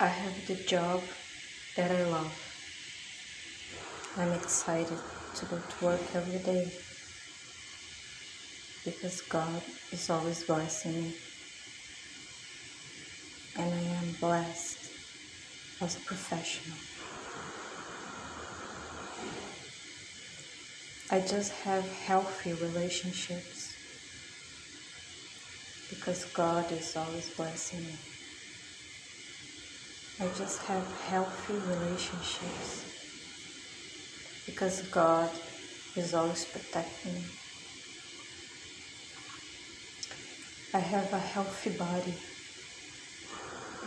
I have the job that I love. I'm excited to go to work every day because God is always blessing me. And I am blessed as a professional. I just have healthy relationships because God is always blessing me. I just have healthy relationships because God is always protecting me. I have a healthy body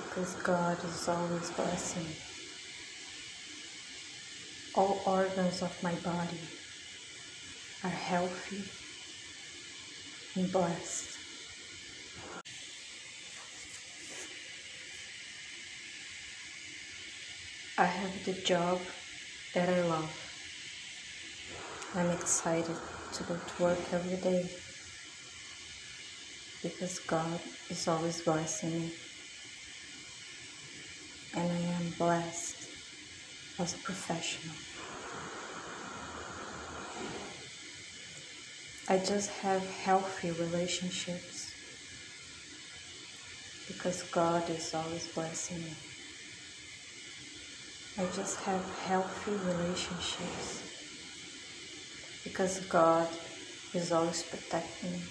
because God is always blessing me. All organs of my body are healthy and blessed. I have the job that I love. I'm excited to go to work every day because God is always blessing me. And I am blessed as a professional. I just have healthy relationships because God is always blessing me. I just have healthy relationships because God is always protecting me.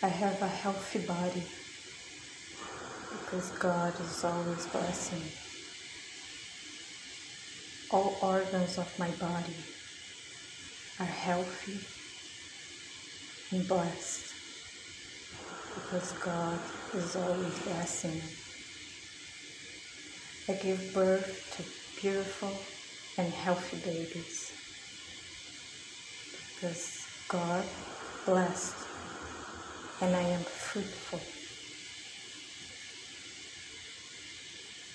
I have a healthy body because God is always blessing me. All organs of my body are healthy and blessed because God is always blessing me. I give birth to beautiful and healthy babies because God blessed and I am fruitful.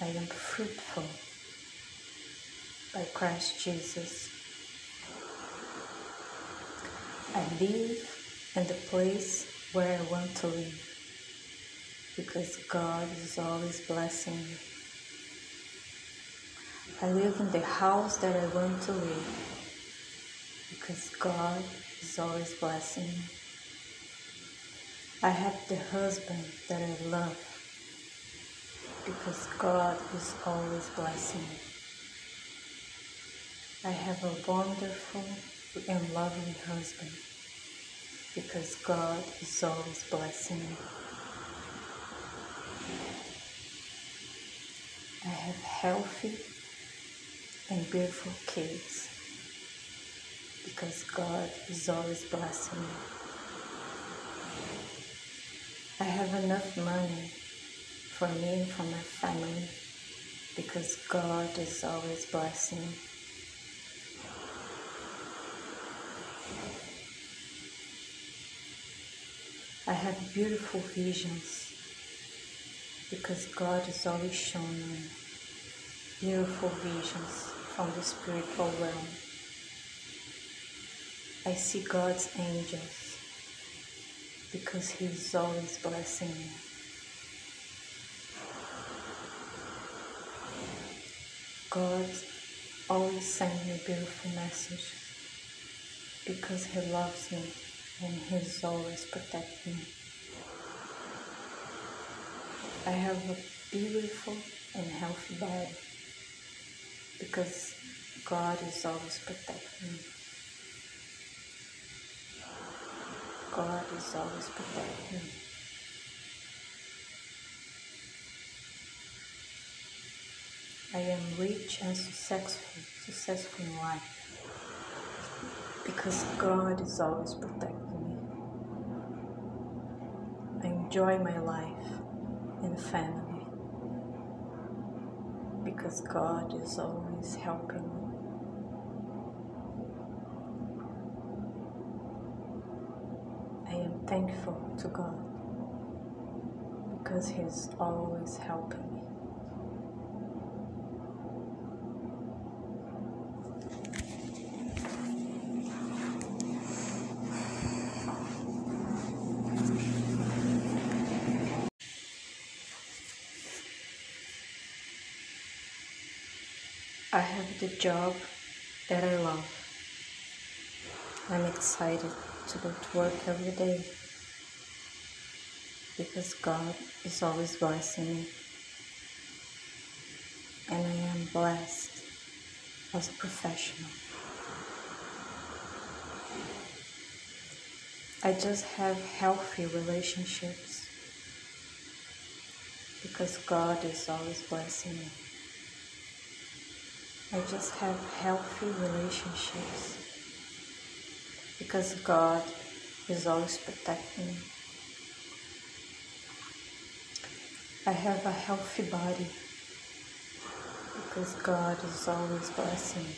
I am fruitful by Christ Jesus. I live in the place where I want to live because God is always blessing me. I live in the house that I want to live because God is always blessing me. I have the husband that I love because God is always blessing me. I have a wonderful and loving husband because God is always blessing me. I have healthy and beautiful kids because God is always blessing me. I have enough money for me and for my family because God is always blessing me. I have beautiful visions because God is always showing me beautiful visions from the spiritual realm. I see God's angels because He is always blessing me. God always sends me beautiful messages because He loves me and He is always protecting me. I have a beautiful and healthy body because God is always protecting me. God is always protecting me. I am rich and successful, successful in life because God is always protecting me. I enjoy my life and family because God is always helping me. I am thankful to God because He's always helping me. I have the job that I love. I'm excited to go to work every day because God is always blessing me. And I am blessed as a professional. I just have healthy relationships because God is always blessing me. I just have healthy relationships because God is always protecting me. I have a healthy body because God is always blessing me.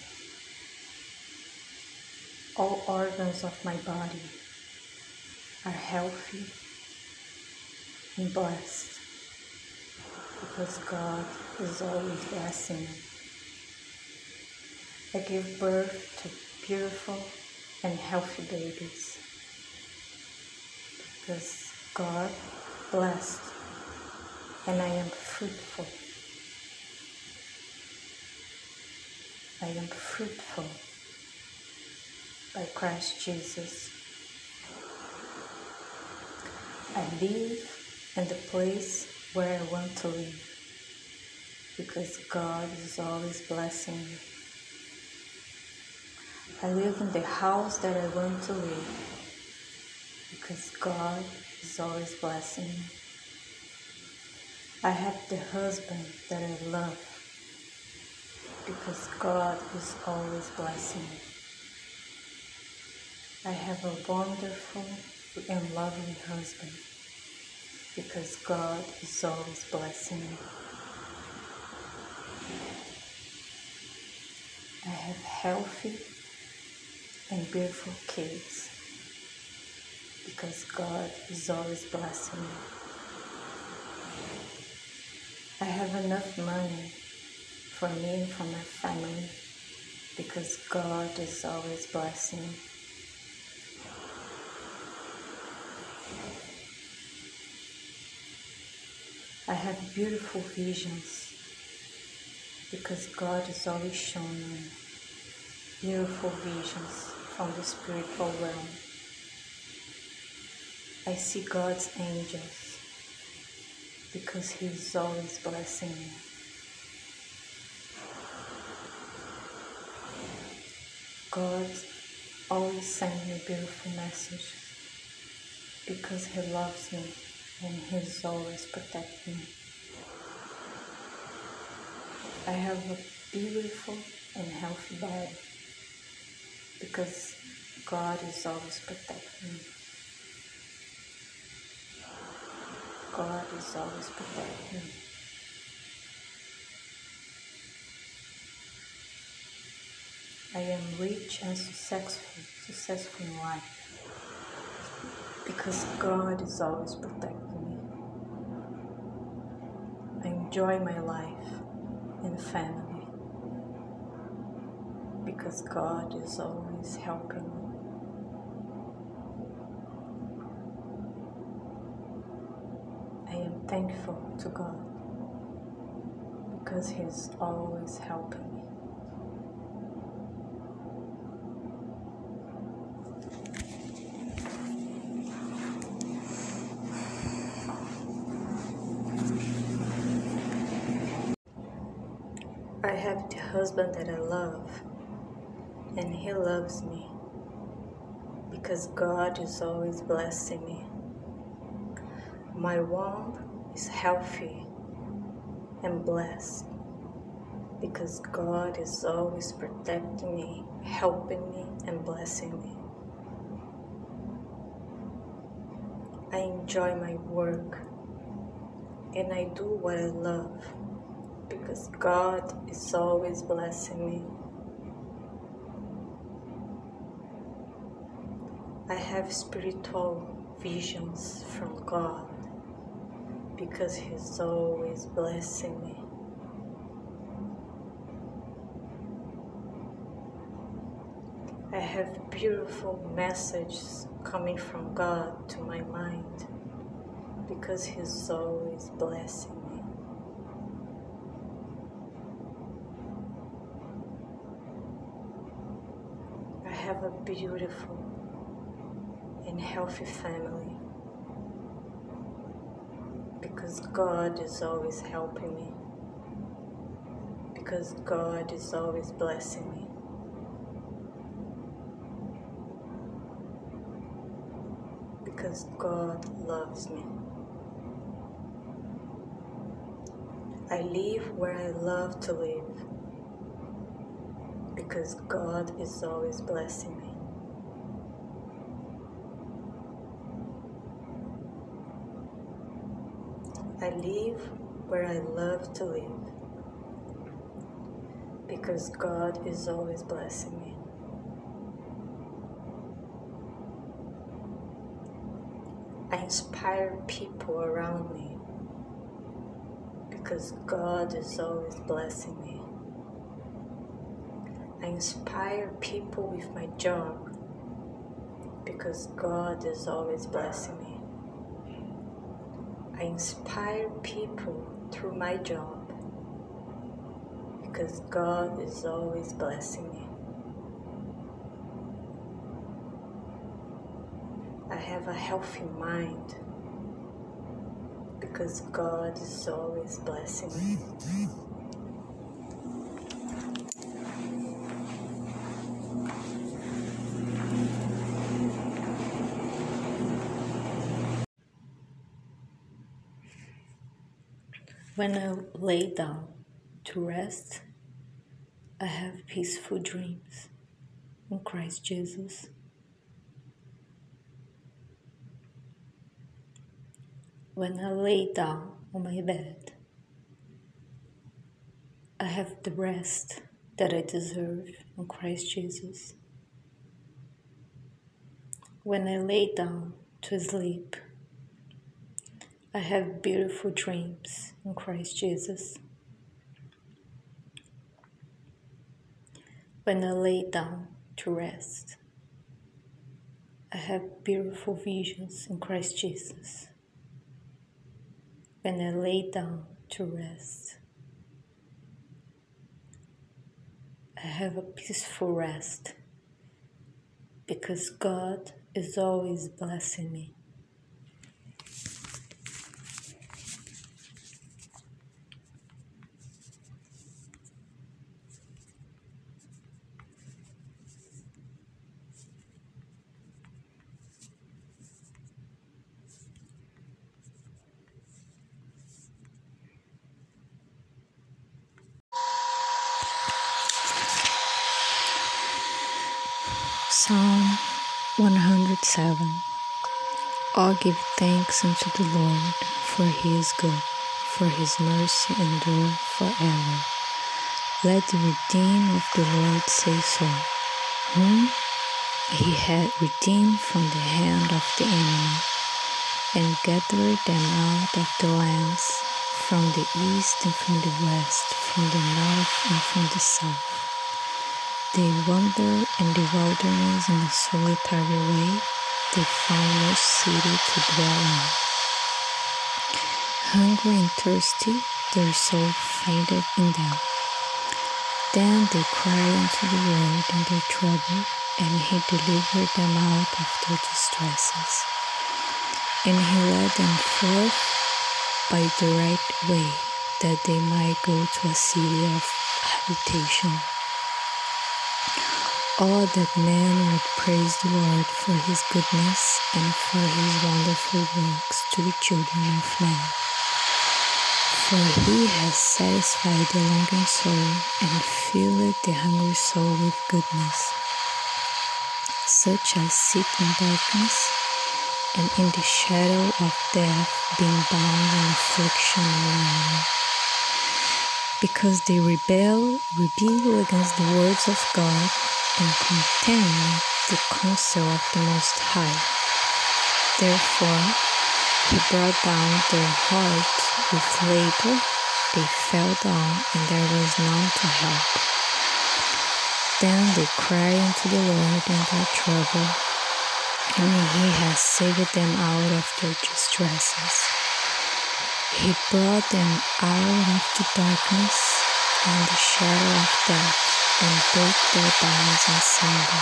All organs of my body are healthy and blessed because God is always blessing me. I give birth to beautiful and healthy babies because God blessed and I am fruitful. I am fruitful by Christ Jesus. I live in the place where I want to live because God is always blessing me. I live in the house that I want to live because God is always blessing me. I have the husband that I love because God is always blessing me. I have a wonderful and loving husband because God is always blessing me. I have healthy and beautiful kids because God is always blessing me. I have enough money for me and for my family because God is always blessing me. I have beautiful visions because God is always showing me beautiful visions from the spiritual realm. I see God's angels because He is always blessing me. God always sends me beautiful messages because He loves me and He is always protecting me. I have a beautiful and healthy body because God is always protecting me. God is always protecting me. I am rich and successful, successful in life because God is always protecting me. I enjoy my life and family because God is always helping me. I am thankful to God because He's always helping me. I have the husband that I love, and he loves me because God is always blessing me. My womb is healthy and blessed because God is always protecting me, helping me, and blessing me. I enjoy my work and I do what I love because God is always blessing me. Have spiritual visions from God because He's always blessing me. I have beautiful messages coming from God to my mind because He's always blessing me. I have a beautiful healthy family because God is always helping me, because God is always blessing me. Because God loves me. I live where I love to live because God is always blessing me. I live where I love to live because God is always blessing me. I inspire people around me because God is always blessing me. I inspire people with my job because God is always blessing me. I inspire people through my job because God is always blessing me. I have a healthy mind because God is always blessing me. When I lay down to rest, I have peaceful dreams in Christ Jesus. When I lay down on my bed, I have the rest that I deserve in Christ Jesus. When I lay down to sleep, I have beautiful dreams in Christ Jesus. When I lay down to rest, I have beautiful visions in Christ Jesus. When I lay down to rest, I have a peaceful rest because God is always blessing me. Psalm 107 All give thanks unto the Lord, for he is good, for his mercy endure forever. Let the redeemed of the Lord say so, whom he had redeemed from the hand of the enemy, and gathered them out of the lands, from the east and from the west, from the north and from the south. They wander in the wilderness in a solitary way. They finest city to dwell in. Hungry and thirsty, their soul fainted in them. Then they cried unto the Lord in their trouble, and he delivered them out of their distresses. And he led them forth by the right way, that they might go to a city of habitation. Oh, that man would praise the Lord for his goodness and for his wonderful works to the children of men. For he has satisfied the longing soul and filled the hungry soul with goodness. Such as sit in darkness and in the shadow of death, being bound in affliction agony because they rebel, rebel against the words of God and contemn the counsel of the Most High. Therefore, he brought down their heart with labor. They fell down, and there was none to help. Then they cried unto the Lord in their trouble, and he has saved them out of their distresses. He brought them out of the darkness and the shadow of death and broke their bonds asunder.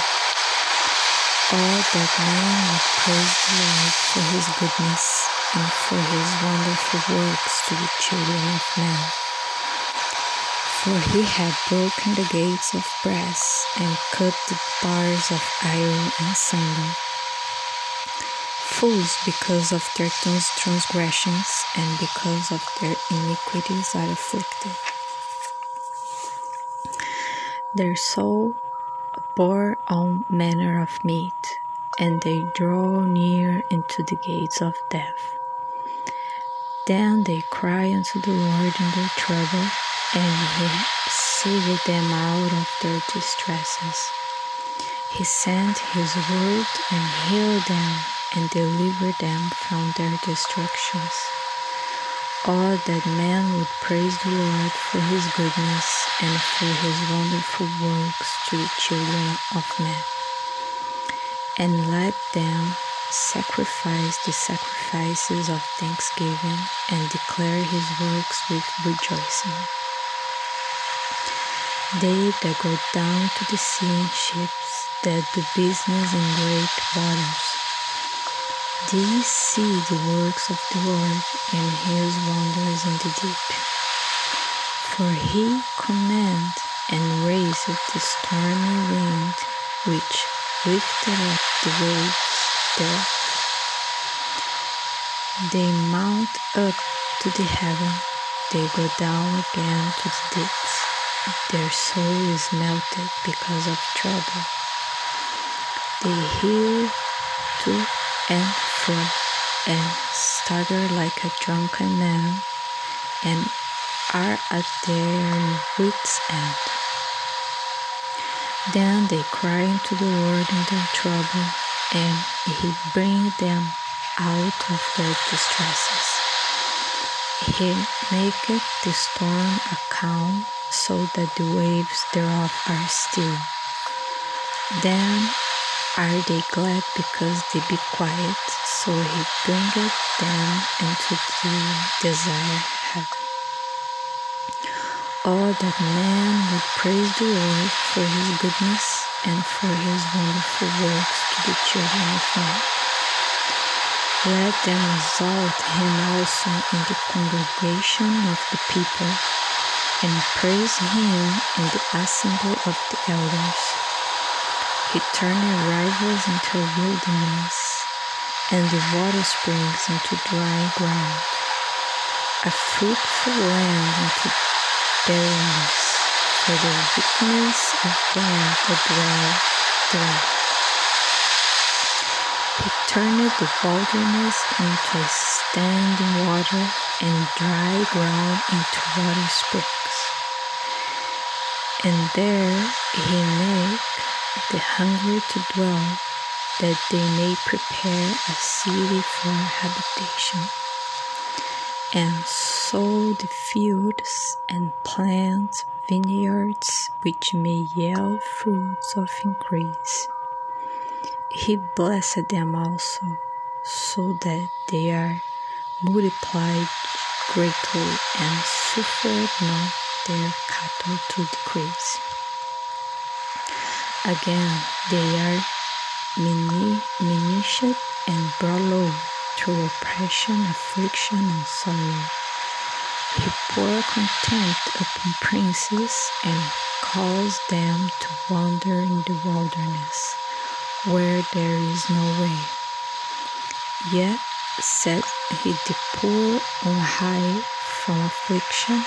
all that man would praise the Lord for his goodness and for his wonderful works to the children of men. For he had broken the gates of brass and cut the bars of iron in asunder. Fools, because of their transgressions and because of their iniquities, are afflicted. Their soul bore all manner of meat, and they draw near into the gates of death. Then they cry unto the Lord in their trouble, and he saved them out of their distresses. He sent his word and healed them and delivered them from their destructions. Oh, that man would praise the Lord for his goodness and for his wonderful works to the children of men. And let them sacrifice the sacrifices of thanksgiving and declare his works with rejoicing. They that go down to the sea in ships, that do business in great waters, these see the works of the Lord and his wonders in the deep. For he commanded and raised the stormy wind which lifted up the waves thereof. They mount up to the heaven, they go down again to the deeps. Their soul is melted because of trouble. They heal to and fro and stagger like a drunken man and are at their wits' end. Then they cry unto the Lord in their trouble, and he brings them out of their distresses. He maketh the storm a calm, so that the waves thereof are still. Then are they glad because they be quiet? So he bringeth them into the desired heaven. Oh, that man would praise the Lord for his goodness and for his wonderful works to the children of men. Let them exalt him also in the congregation of the people, and praise him in the assembly of the elders. He turned the rivers into a wilderness, and the water springs into dry ground, a fruitful land into barrenness for the wickedness of them that dwell there. He turned the wilderness into a standing water and dry ground into water springs. And there he made the hungry to dwell, that they may prepare a city for habitation, and sow the fields and plant vineyards which may yield fruits of increase. He blessed them also, so that they are multiplied greatly and suffered not their cattle to decrease. Again, they are diminished and brought low through oppression, affliction, and sorrow. He poured contempt upon princes and caused them to wander in the wilderness, where there is no way. Yet set he the poor on high from affliction,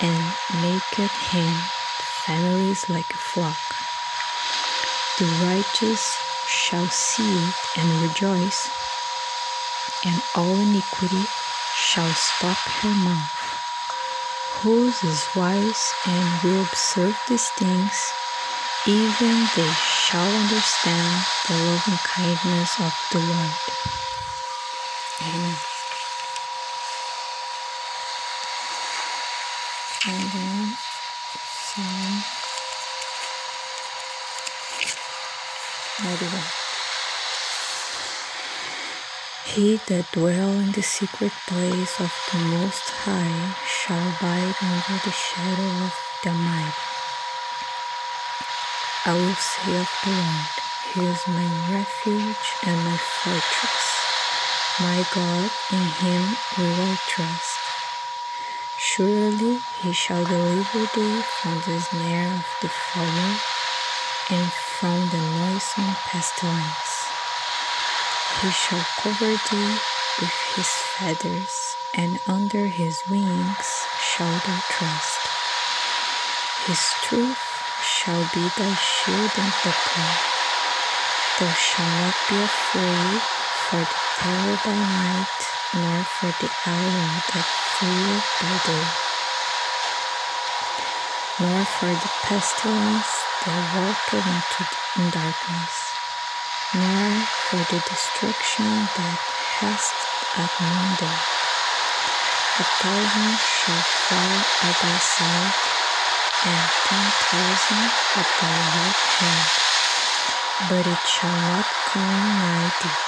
and maketh him families like a flock. The righteous shall see it and rejoice, and all iniquity shall stop her mouth. Whose is wise and will observe these things, even they shall understand the loving kindness of the Lord. Amen. And then Psalm 91. He that dwell in the secret place of the Most High shall abide under the shadow of the Almighty. I will say of the Lord, He is my refuge and my fortress. My God, in him will I trust. Surely he shall deliver thee from the snare of the fowler and from the noisome pestilence. He shall cover thee with his feathers, and under his wings shall thou trust. His truth shall be thy shield and buckler. Thou shalt not be afraid for the terror by night, nor for the arrow that fleeth by day, nor for the pestilence that walketh into in darkness, nor for the destruction that hast at noonday. A thousand shall fall at thy side, and ten thousand at thy right hand, but it shall not come nigh thee.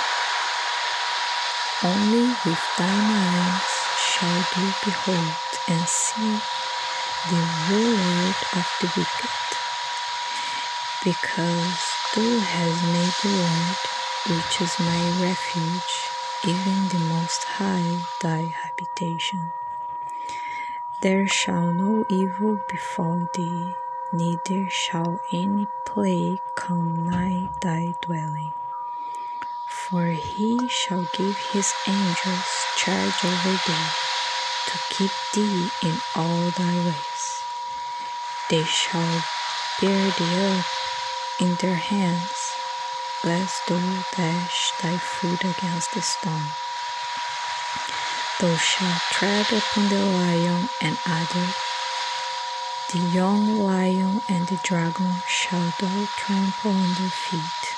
Only with thine eyes shall thou behold and see the reward of the wicked. Because thou hast made the Lord, which is my refuge, even the Most High, thy habitation. There shall no evil befall thee, neither shall any plague come nigh thy dwelling. For he shall give his angels charge over thee, to keep thee in all thy ways. They shall bear thee up in their hands, lest thou dash thy foot against the stone. Thou shalt tread upon the lion and adder, the young lion and the dragon shall thou trample under feet.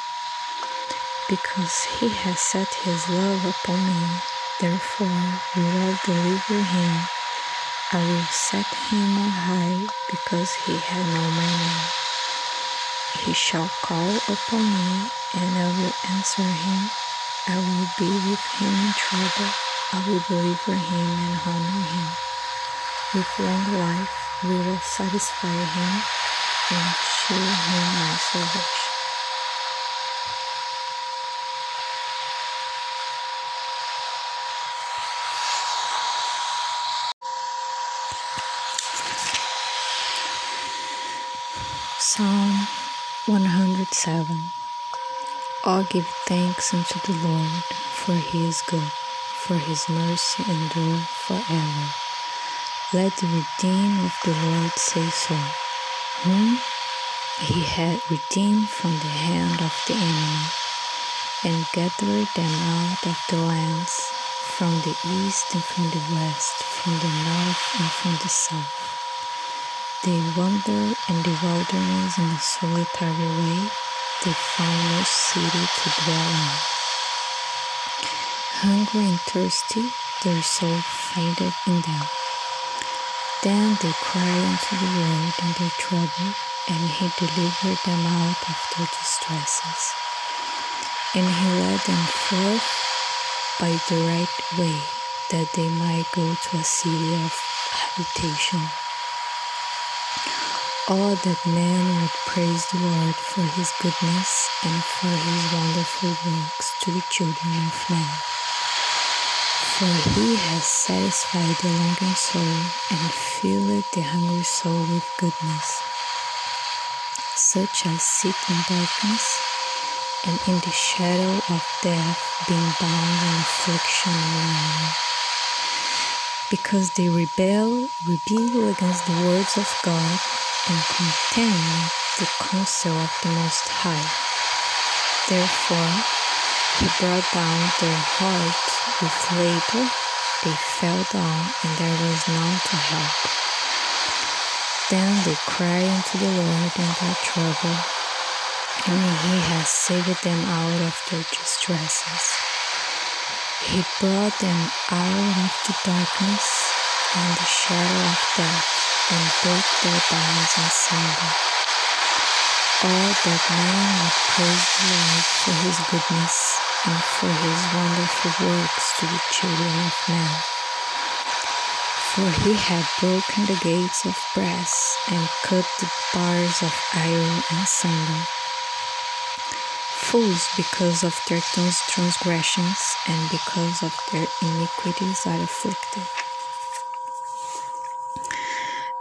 Because he has set his love upon me, therefore will I deliver him. I will set him on high, because he hath known my name. He shall call upon me, and I will answer him. I will be with him in trouble. I will deliver him and honor him. With long life we will satisfy him and show him my salvation. Psalm 107 All give thanks unto the Lord, for he is good, for his mercy endure forever. Let the redeemed of the Lord say so, whom he had redeemed from the hand of the enemy, and gathered them out of the lands, from the east and from the west, from the north and from the south. They wandered in the wilderness in a solitary way. They found no city to dwell in. Hungry and thirsty, their soul fainted in them. Then they cried unto the Lord in their trouble, and he delivered them out of their distresses. And he led them forth by the right way, that they might go to a city of habitation. Oh, that man would praise the Lord for his goodness and for his wonderful works to the children of men. For he has satisfied the longing soul and filled the hungry soul with goodness. Such as sit in darkness and in the shadow of death, being bound in affliction agony. Because they rebel, rebel against the words of God and contemn the counsel of the Most High. Therefore, he brought down their heart with labor. They fell down, and there was none to help. Then they cried unto the Lord in their trouble, and he has saved them out of their distresses. He brought them out of the darkness and the shadow of death and break their bonds asunder. All that man would praise the Lord for his goodness and for his wonderful works to the children of men. For he had broken the gates of brass and cut the bars of iron asunder. fools because of their transgressions, and because of their iniquities are afflicted.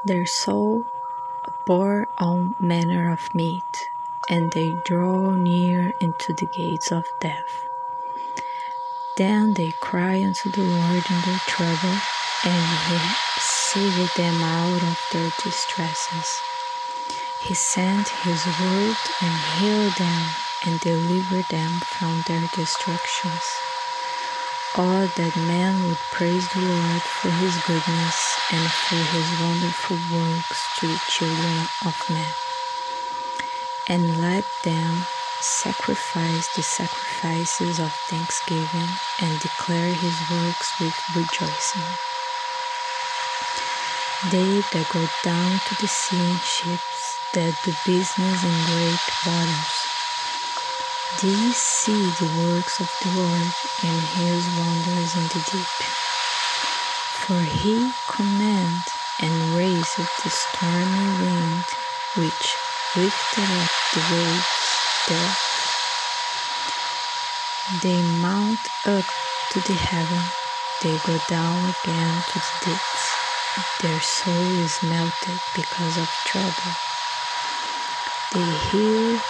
Their soul bore all manner of meat, and they draw near into the gates of death. Then they cry unto the Lord in their trouble, and he saved them out of their distresses. He sent his word and healed them and delivered them from their destructions. Oh, that man would praise the Lord for his goodness and for his wonderful works to the children of men. And let them sacrifice the sacrifices of thanksgiving and declare his works with rejoicing. They that go down to the sea in ships, that do business in great waters, these see the works of the Lord and his wonders in the deep. For he commanded and raised the stormy wind, which lifted up the waves there. They mount up to the heaven, they go down again to the deeps. Their soul is melted because of trouble. They hear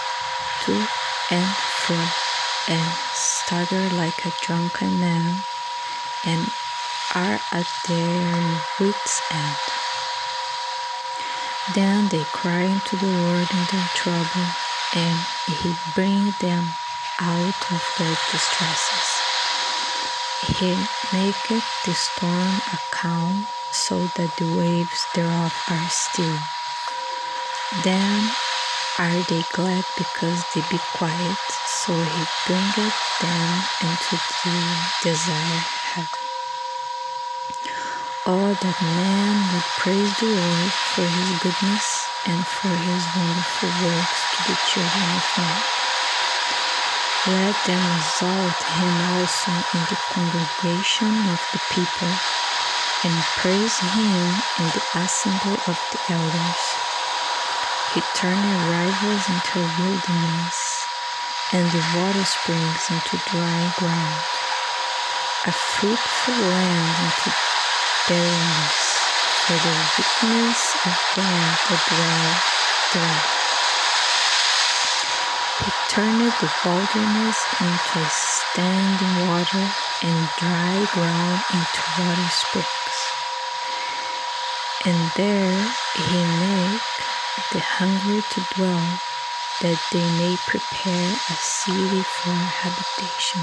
to and fro and stagger like a drunken man and are at their wits' end. Then they cry unto the Lord in their trouble, and he brings them out of their distresses. He maketh the storm a calm, so that the waves thereof are still. Then are they glad because they be quiet, so he bringeth them into the desired heaven. Oh, that man would praise the Lord for his goodness and for his wonderful works to the children of men. Let them exalt him also in the congregation of the people, and praise him in the assembly of the elders. He turned rivers into a wilderness, and the water springs into dry ground, a fruitful land into barrenness for the weakness of them that dwell there. He turned the wilderness into a standing water and dry ground into water springs. And there he made the hungry to dwell, that they may prepare a city for habitation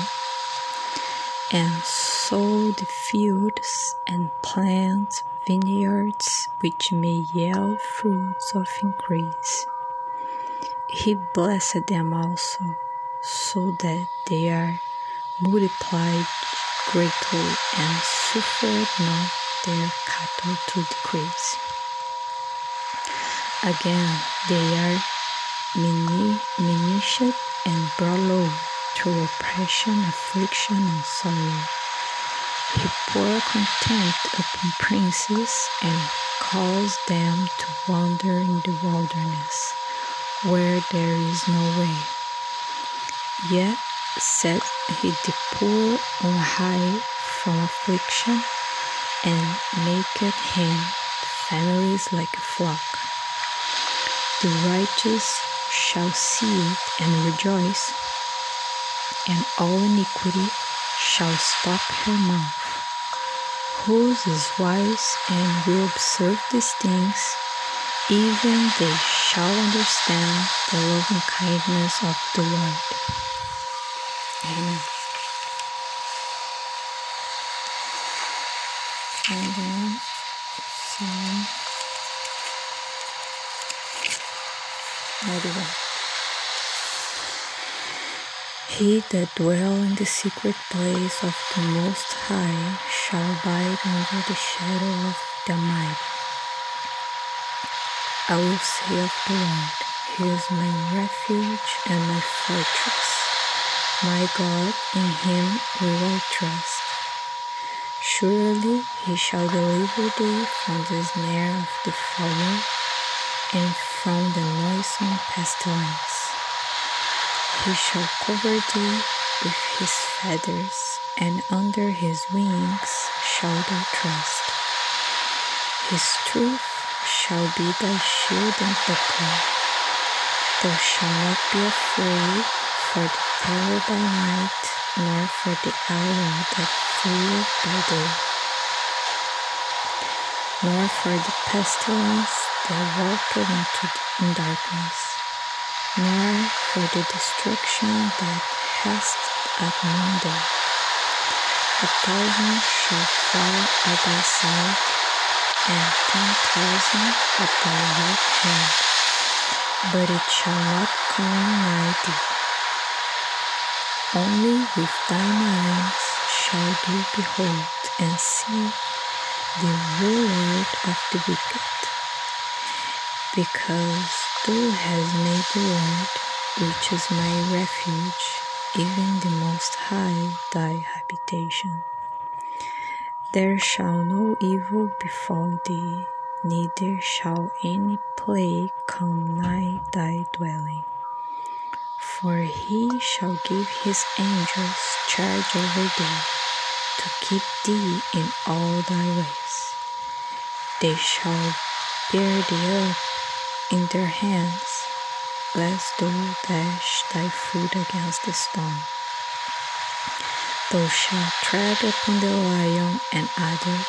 and sow the fields and plant vineyards which may yield fruits of increase. He blessed them also, so that they are multiplied greatly and suffered not their cattle to decrease. Again, they are diminished and brought low through oppression, affliction, and sorrow. He poured contempt upon princes and caused them to wander in the wilderness, where there is no way. Yet set he the poor on high from affliction, and maketh him families like a flock. The righteous shall see it and rejoice and all iniquity shall stop her mouth. Whose is wise and will observe these things, even they shall understand the loving kindness of the Lord. Amen. And then Psalm 91. He that dwell in the secret place of the Most High shall abide under the shadow of the Almighty. I will say of the Lord, He is my refuge and my fortress. My God, in Him will I trust. Surely He shall deliver thee from the snare of the fowler and from the noisome pestilence. He shall cover thee with his feathers, and under his wings shall thou trust. His truth shall be thy shield and buckler. Thou shalt not be afraid for the terror by night, nor for the arrow that fleeth by day, nor for the pestilence that walketh in darkness, nor for the destruction that hast at noonday. A thousand shall fall at thy side, and ten thousand at thy right hand, but it shall not come nigh thee. Only with thine eyes shall thou behold and see the reward of the wicked, because thou hast made the Lord, which is my refuge, even the Most High, thy habitation. There shall no evil befall thee, neither shall any plague come nigh thy dwelling. For he shall give his angels charge over thee, to keep thee in all thy ways. They shall bear thee up in their hands, thou dash thy foot against a stone. Thou shalt tread upon the lion and adder,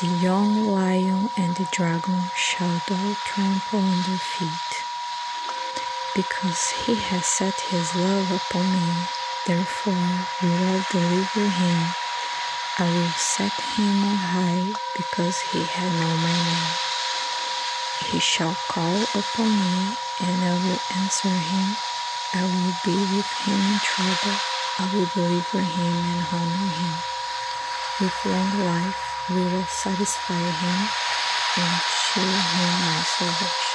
the young lion and the dragon shall thou trample under feet. Because he has set his love upon me, therefore will I deliver him. I will set him on high, because he hath known my name. He shall call upon me, and I will answer him. I will be with him in trouble. I will deliver him and honor him. With long life we will satisfy him and show him my salvation.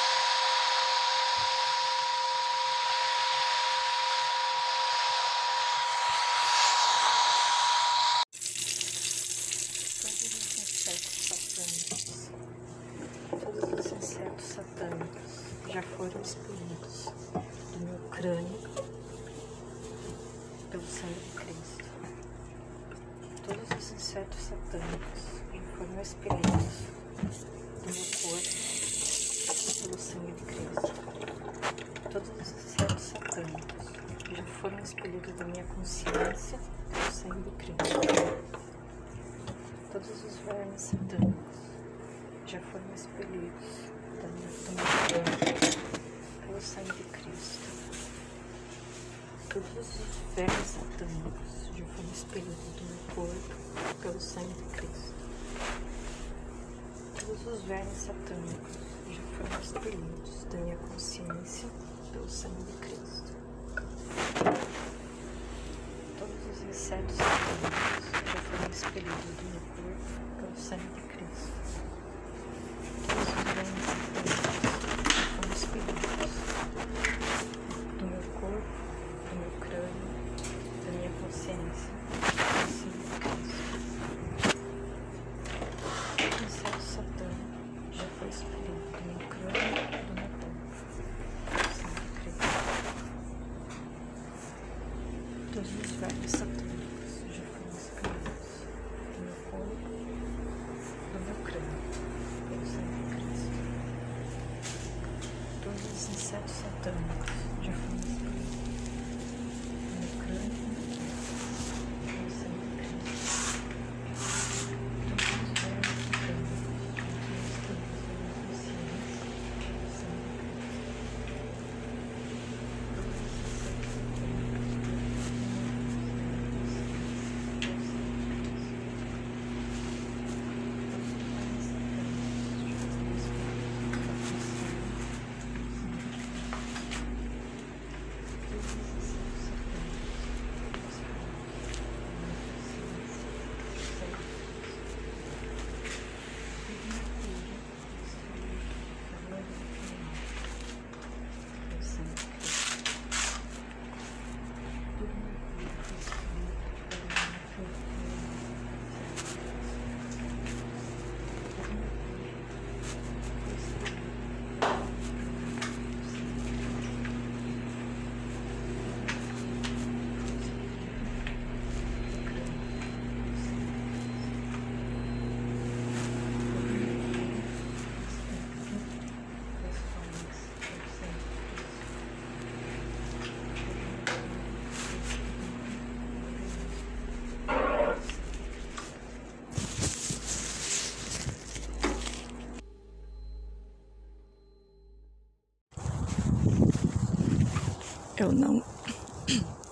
Eu não,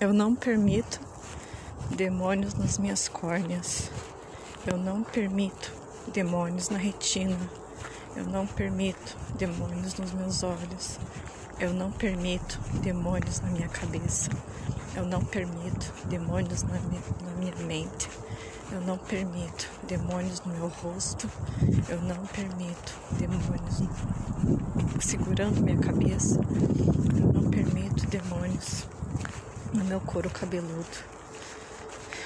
eu não permito demônios nas minhas córneas. Eu não permito demônios na retina. Eu não permito demônios nos meus olhos. Eu não permito demônios na minha cabeça. Eu não permito demônios na minha, na minha mente. Eu não permito demônios no meu rosto. Eu não permito demônios segurando minha cabeça. Permito demônios no meu couro cabeludo.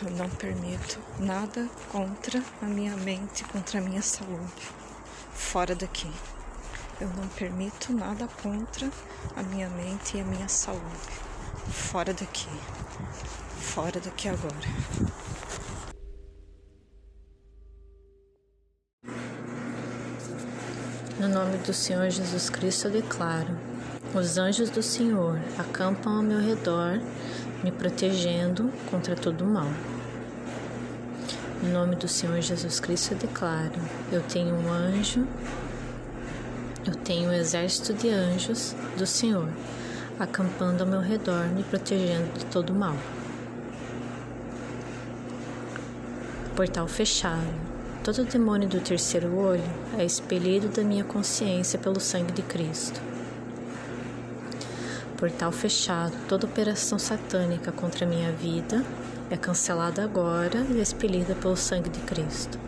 Eu não permito nada contra a minha mente, contra a minha saúde. Fora daqui. Eu não permito nada contra a minha mente e a minha saúde. Fora daqui. Fora daqui agora. No nome do Senhor Jesus Cristo eu declaro: os anjos do Senhor acampam ao meu redor, me protegendo contra todo mal. No nome do Senhor Jesus Cristo eu declaro: eu tenho um anjo, eu tenho um exército de anjos do Senhor acampando ao meu redor, me protegendo de todo mal. Portal fechado. Todo demônio do terceiro olho é expelido da minha consciência pelo sangue de Cristo. Portal fechado, toda operação satânica contra a minha vida é cancelada agora e expelida pelo sangue de Cristo.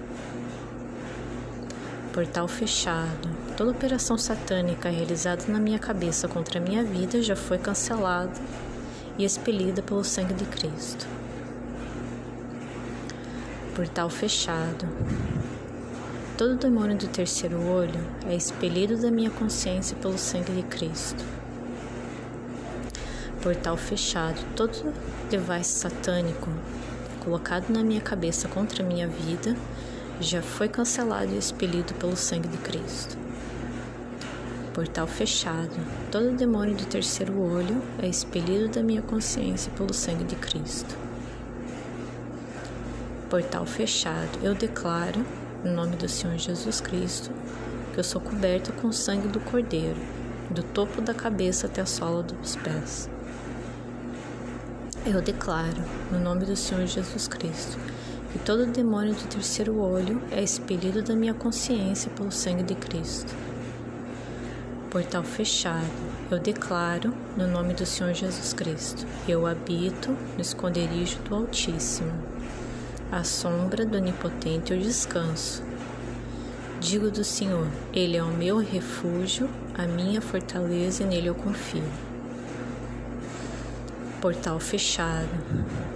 Portal fechado, toda operação satânica realizada na minha cabeça contra a minha vida já foi cancelada e expelida pelo sangue de Cristo portal fechado. Todo demônio do terceiro olho é expelido da minha consciência pelo sangue de Cristo. Portal fechado. Todo device satânico colocado na minha cabeça contra a minha vida já foi cancelado e expelido pelo sangue de Cristo. Portal fechado. Todo demônio do terceiro olho é expelido da minha consciência pelo sangue de Cristo portal fechado, eu declaro, em nome do Senhor Jesus Cristo, que eu sou coberto com o sangue do Cordeiro, do topo da cabeça até a sola dos pés. Eu declaro, no nome do Senhor Jesus Cristo, que todo demônio do terceiro olho é expelido da minha consciência pelo sangue de Cristo. Portal fechado, eu declaro, no nome do Senhor Jesus Cristo, eu habito no esconderijo do Altíssimo à sombra do Onipotente eu descanso. Digo do Senhor, Ele é o meu refúgio, a minha fortaleza e nele eu confio. Portal fechado.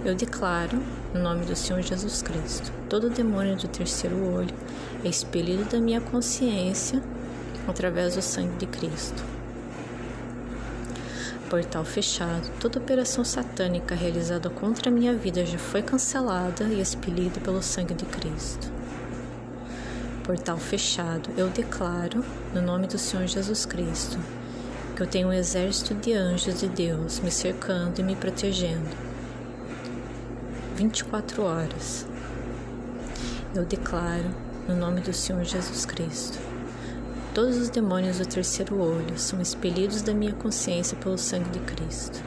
Eu declaro, no nome do Senhor Jesus Cristo, todo demônio do terceiro olho é expelido da minha consciência através do sangue de Cristo portal fechado, toda operação satânica realizada contra a minha vida já foi cancelada e expelida pelo sangue de Cristo. Portal fechado, eu declaro, no nome do Senhor Jesus Cristo, que eu tenho um exército de anjos de Deus me cercando e me protegendo. 24 horas. Eu declaro, no nome do Senhor Jesus Cristo, Todos os demônios do terceiro olho são expelidos da minha consciência pelo sangue de Cristo.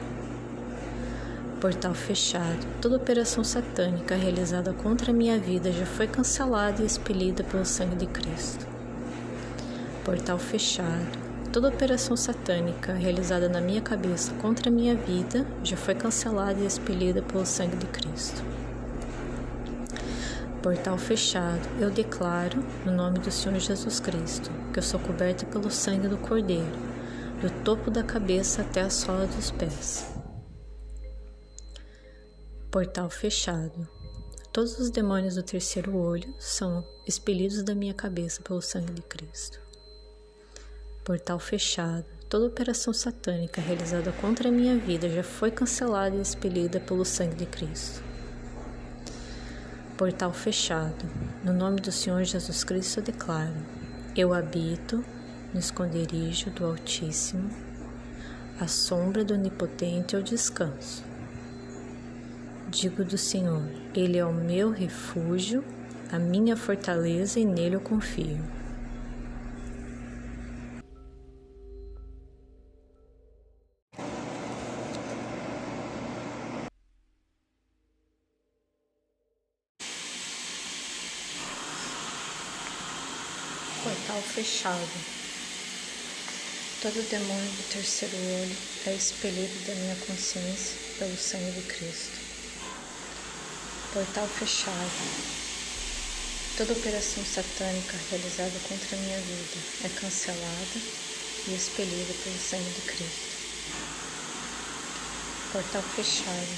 Portal fechado. Toda operação satânica realizada contra a minha vida já foi cancelada e expelida pelo sangue de Cristo. Portal fechado. Toda operação satânica realizada na minha cabeça contra a minha vida já foi cancelada e expelida pelo sangue de Cristo portal fechado, eu declaro, no nome do Senhor Jesus Cristo, que eu sou coberta pelo sangue do Cordeiro, do topo da cabeça até a sola dos pés. Portal fechado. Todos os demônios do terceiro olho são expelidos da minha cabeça pelo sangue de Cristo. Portal fechado. Toda operação satânica realizada contra a minha vida já foi cancelada e expelida pelo sangue de Cristo portal fechado. No nome do Senhor Jesus Cristo eu declaro: eu habito no esconderijo do Altíssimo, à sombra do Onipotente eu descanso. Digo do Senhor: Ele é o meu refúgio, a minha fortaleza e nele eu confio. Portal fechado. Todo demônio do terceiro olho é expelido da minha consciência pelo sangue de Cristo. Portal fechado. Toda operação satânica realizada contra a minha vida é cancelada e expelida pelo sangue de Cristo. Portal fechado.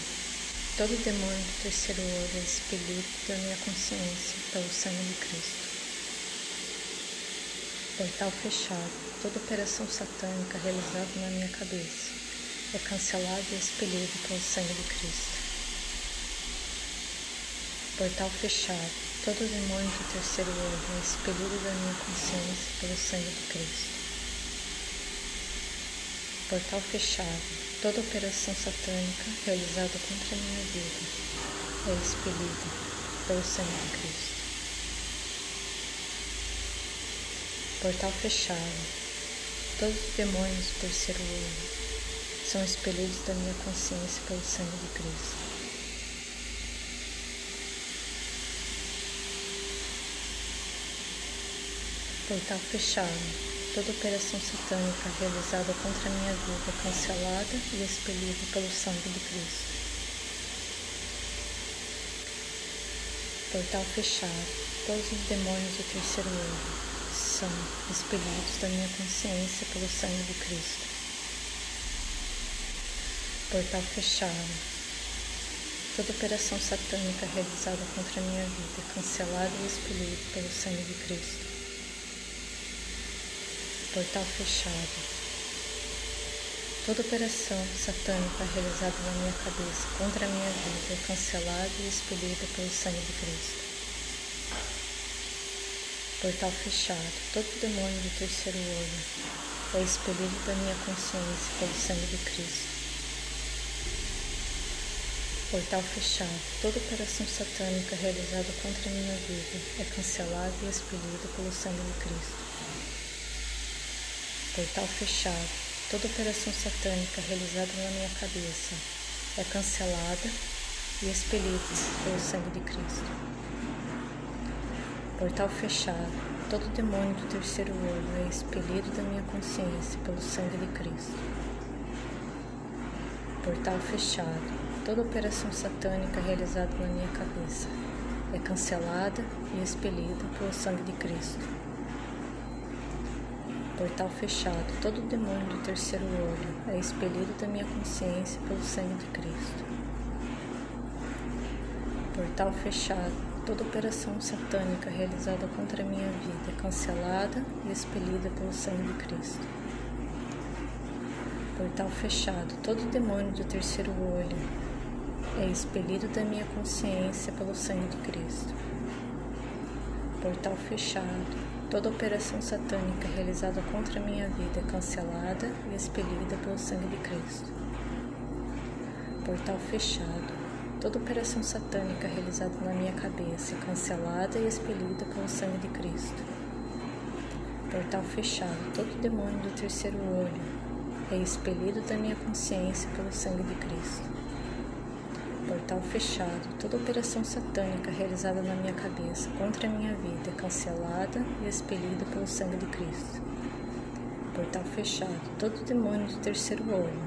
Todo demônio do terceiro olho é expelido da minha consciência pelo sangue de Cristo. Portal fechado. Toda operação satânica realizada na minha cabeça é cancelada e expelida pelo sangue de Cristo. Portal fechado. Todo demônio do terceiro olho é expelido da minha consciência pelo sangue de Cristo. Portal fechado. Toda operação satânica realizada contra a minha vida é expelida pelo sangue de Cristo. Portal fechado. Todos os demônios do terceiro olho são expelidos da minha consciência pelo sangue de Cristo. Portal fechado. Toda operação satânica realizada contra a minha vida é cancelada e expelida pelo sangue de Cristo. Portal fechado. Todos os demônios do terceiro olho são expelidos da minha consciência pelo sangue de Cristo. Portal fechado. Toda operação satânica realizada contra a minha vida é cancelada e expelida pelo sangue de Cristo portal fechado. Toda operação satânica realizada na minha cabeça contra a minha vida é cancelada e expelida pelo sangue de Cristo. Portal fechado. Todo demônio do terceiro olho é expelido da minha consciência pelo sangue de Cristo. Portal fechado. Toda operação satânica realizada contra a minha vida é cancelada e expelida pelo sangue de Cristo. Portal fechado. Toda operação satânica realizada na minha cabeça é cancelada e expelida pelo sangue de Cristo. Portal fechado. Todo demônio do terceiro olho é expelido da minha consciência pelo sangue de Cristo. Portal fechado. Toda operação satânica realizada na minha cabeça é cancelada e expelida pelo sangue de Cristo portal fechado, todo demônio do terceiro olho é expelido da minha consciência pelo sangue de Cristo. Portal fechado, toda operação satânica realizada contra a minha vida é cancelada e expelida pelo sangue de Cristo. Portal fechado, todo demônio do terceiro olho é expelido da minha consciência pelo sangue de Cristo. Portal fechado, Toda operação satânica realizada contra a minha vida é cancelada e expelida pelo sangue de Cristo. Portal fechado. Toda operação satânica realizada na minha cabeça é cancelada e expelida pelo sangue de Cristo. Portal fechado. Todo demônio do terceiro olho é expelido da minha consciência pelo sangue de Cristo portal fechado, toda operação satânica realizada na minha cabeça contra a minha vida é cancelada e expelida pelo sangue de Cristo. Portal fechado, todo demônio do terceiro olho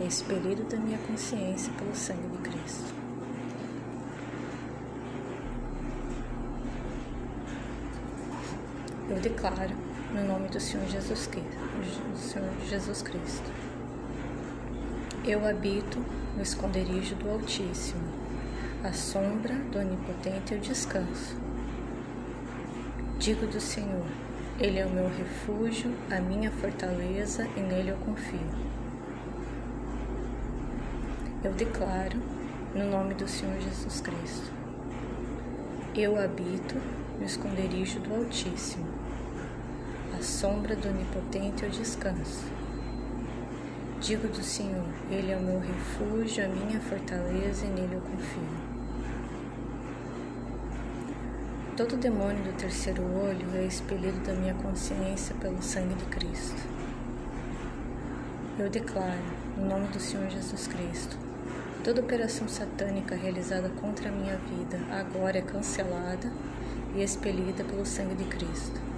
é expelido da minha consciência pelo sangue de Cristo. Eu declaro, no nome do Senhor Jesus Cristo, Senhor Jesus Cristo eu habito no esconderijo do Altíssimo, à sombra do Onipotente eu descanso. Digo do Senhor, Ele é o meu refúgio, a minha fortaleza, e nele eu confio. Eu declaro, no nome do Senhor Jesus Cristo, eu habito no esconderijo do Altíssimo, sombra do Onipotente eu descanso. Digo do Senhor, Ele é o meu refúgio, a minha fortaleza e nele eu confio. Todo demônio do terceiro olho é expelido da minha consciência pelo sangue de Cristo. Eu declaro, no nome do Senhor Jesus Cristo, toda operação satânica realizada contra a minha vida agora é cancelada e expelida pelo sangue de Cristo.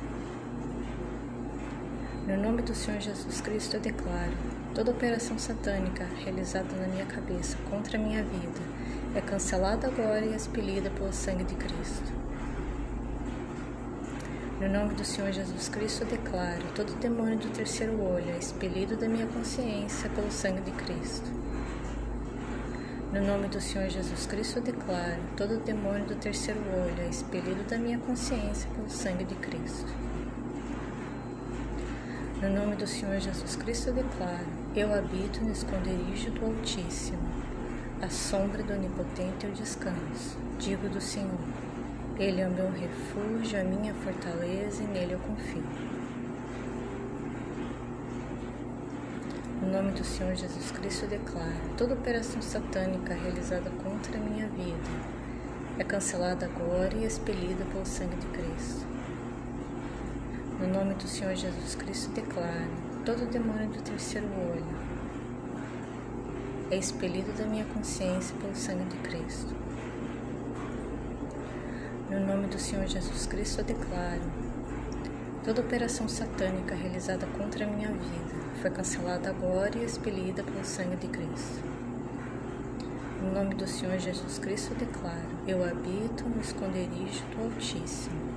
No nome do Senhor Jesus Cristo, eu declaro: toda operação satânica realizada na minha cabeça contra a minha vida é cancelada agora e expelida pelo sangue de Cristo. No nome do Senhor Jesus Cristo, eu declaro: todo demônio do terceiro olho é expelido da minha consciência pelo sangue de Cristo. No nome do Senhor Jesus Cristo, eu declaro: todo demônio do terceiro olho é expelido da minha consciência pelo sangue de Cristo. No nome do Senhor Jesus Cristo, eu declaro: eu habito no esconderijo do Altíssimo, a sombra do Onipotente eu descanso. Digo do Senhor: Ele é o meu refúgio, a minha fortaleza, e nele eu confio. No nome do Senhor Jesus Cristo, eu declaro: toda operação satânica realizada contra a minha vida é cancelada agora e expelida pelo sangue de Cristo. No nome do Senhor Jesus Cristo, declaro: todo demônio do terceiro olho é expelido da minha consciência pelo sangue de Cristo. No nome do Senhor Jesus Cristo, eu declaro: toda operação satânica realizada contra a minha vida foi cancelada agora e expelida pelo sangue de Cristo. No nome do Senhor Jesus Cristo, eu declaro: eu habito no esconderijo do Altíssimo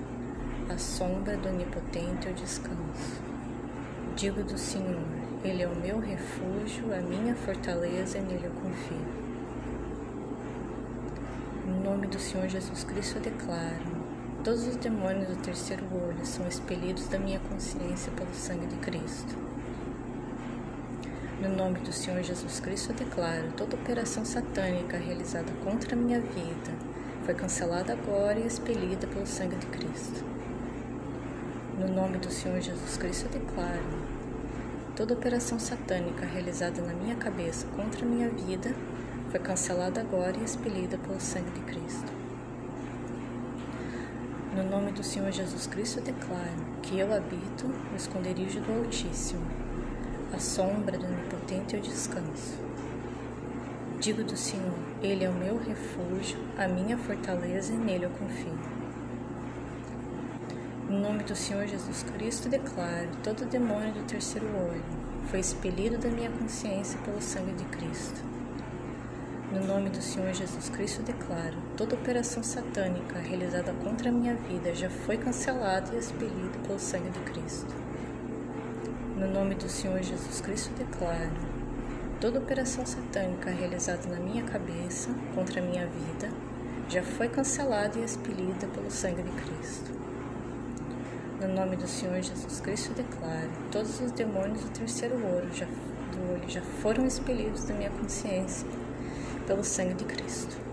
à sombra do Onipotente eu descanso. Digo do Senhor, Ele é o meu refúgio, a minha fortaleza e nele eu confio. Em nome do Senhor Jesus Cristo eu declaro: todos os demônios do terceiro olho são expelidos da minha consciência pelo sangue de Cristo. No nome do Senhor Jesus Cristo eu declaro: toda operação satânica realizada contra a minha vida foi cancelada agora e expelida pelo sangue de Cristo. No nome do Senhor Jesus Cristo, eu declaro: toda operação satânica realizada na minha cabeça contra a minha vida foi cancelada agora e expelida pelo sangue de Cristo. No nome do Senhor Jesus Cristo, eu declaro que eu habito no esconderijo do Altíssimo, à sombra do Onipotente eu descanso. Digo do Senhor, Ele é o meu refúgio, a minha fortaleza e nele eu confio. Em nome do Senhor Jesus Cristo, declaro: todo demônio do terceiro olho foi expelido da minha consciência pelo sangue de Cristo. No nome do Senhor Jesus Cristo, declaro: toda operação satânica realizada contra a minha vida já foi cancelada e expelida pelo sangue de Cristo. No nome do Senhor Jesus Cristo, declaro: toda operação satânica realizada na minha cabeça contra a minha vida já foi cancelada e expelida pelo sangue de Cristo. No nome do Senhor Jesus Cristo declaro: todos os demônios do terceiro olho já, do olho já foram expelidos da minha consciência pelo sangue de Cristo.